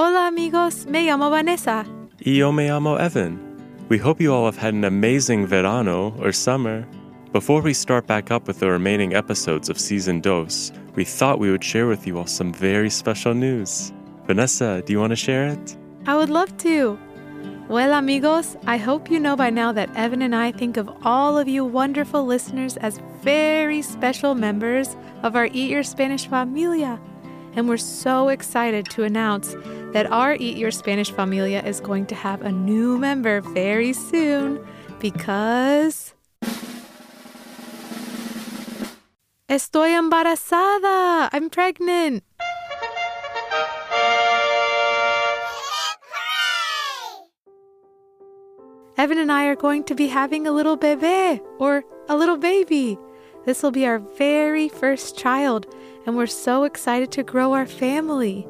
Hola amigos, me llamo Vanessa. Y yo me llamo Evan. We hope you all have had an amazing verano or summer. Before we start back up with the remaining episodes of Season Dos, we thought we would share with you all some very special news. Vanessa, do you want to share it? I would love to. Well, amigos, I hope you know by now that Evan and I think of all of you wonderful listeners as very special members of our Eat Your Spanish familia. And we're so excited to announce that our Eat Your Spanish familia is going to have a new member very soon because. Estoy embarazada! I'm pregnant! Evan and I are going to be having a little bebé or a little baby. This will be our very first child, and we're so excited to grow our family.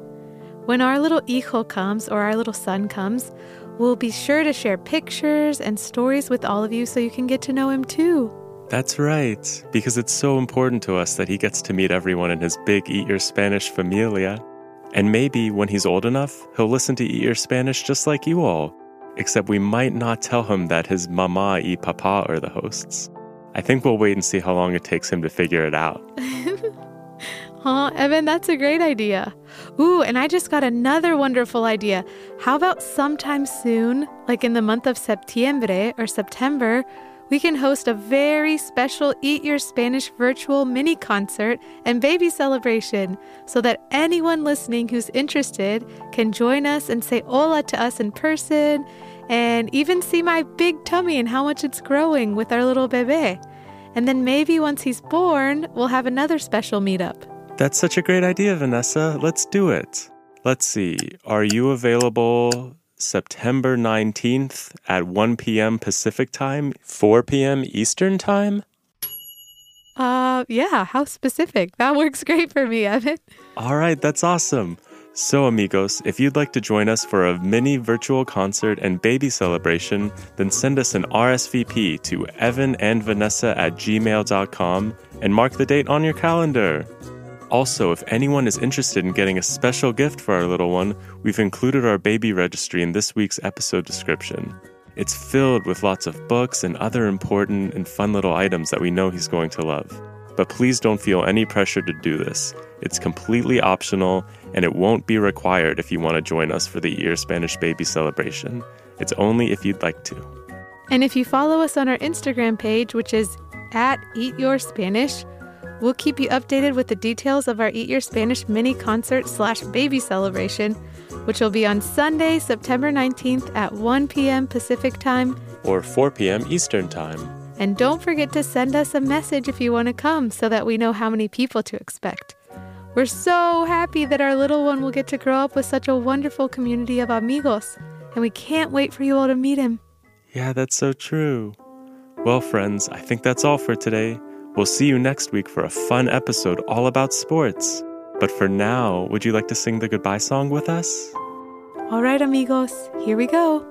When our little hijo comes or our little son comes, we'll be sure to share pictures and stories with all of you so you can get to know him too. That's right, because it's so important to us that he gets to meet everyone in his big Eat Your Spanish familia. And maybe when he's old enough, he'll listen to Eat Your Spanish just like you all except we might not tell him that his mama y papa are the hosts. I think we'll wait and see how long it takes him to figure it out. huh, Evan, that's a great idea. Ooh, and I just got another wonderful idea. How about sometime soon, like in the month of Septiembre or September, we can host a very special Eat Your Spanish virtual mini concert and baby celebration so that anyone listening who's interested can join us and say hola to us in person and even see my big tummy and how much it's growing with our little bebe. And then maybe once he's born, we'll have another special meetup. That's such a great idea, Vanessa. Let's do it. Let's see. Are you available September 19th at 1 p.m. Pacific time, 4 p.m. Eastern time? Uh, yeah, how specific. That works great for me, Evan. All right, that's awesome. So, amigos, if you'd like to join us for a mini virtual concert and baby celebration, then send us an RSVP to evanandvanessa at gmail.com and mark the date on your calendar. Also, if anyone is interested in getting a special gift for our little one, we've included our baby registry in this week's episode description. It's filled with lots of books and other important and fun little items that we know he's going to love. But please don't feel any pressure to do this. It's completely optional and it won't be required if you want to join us for the Your Spanish Baby celebration. It's only if you'd like to. And if you follow us on our Instagram page, which is at Eat Your Spanish, We'll keep you updated with the details of our Eat Your Spanish mini concert slash baby celebration, which will be on Sunday, September 19th at 1 p.m. Pacific Time or 4 p.m. Eastern Time. And don't forget to send us a message if you want to come so that we know how many people to expect. We're so happy that our little one will get to grow up with such a wonderful community of amigos, and we can't wait for you all to meet him. Yeah, that's so true. Well, friends, I think that's all for today. We'll see you next week for a fun episode all about sports. But for now, would you like to sing the goodbye song with us? All right, amigos, here we go.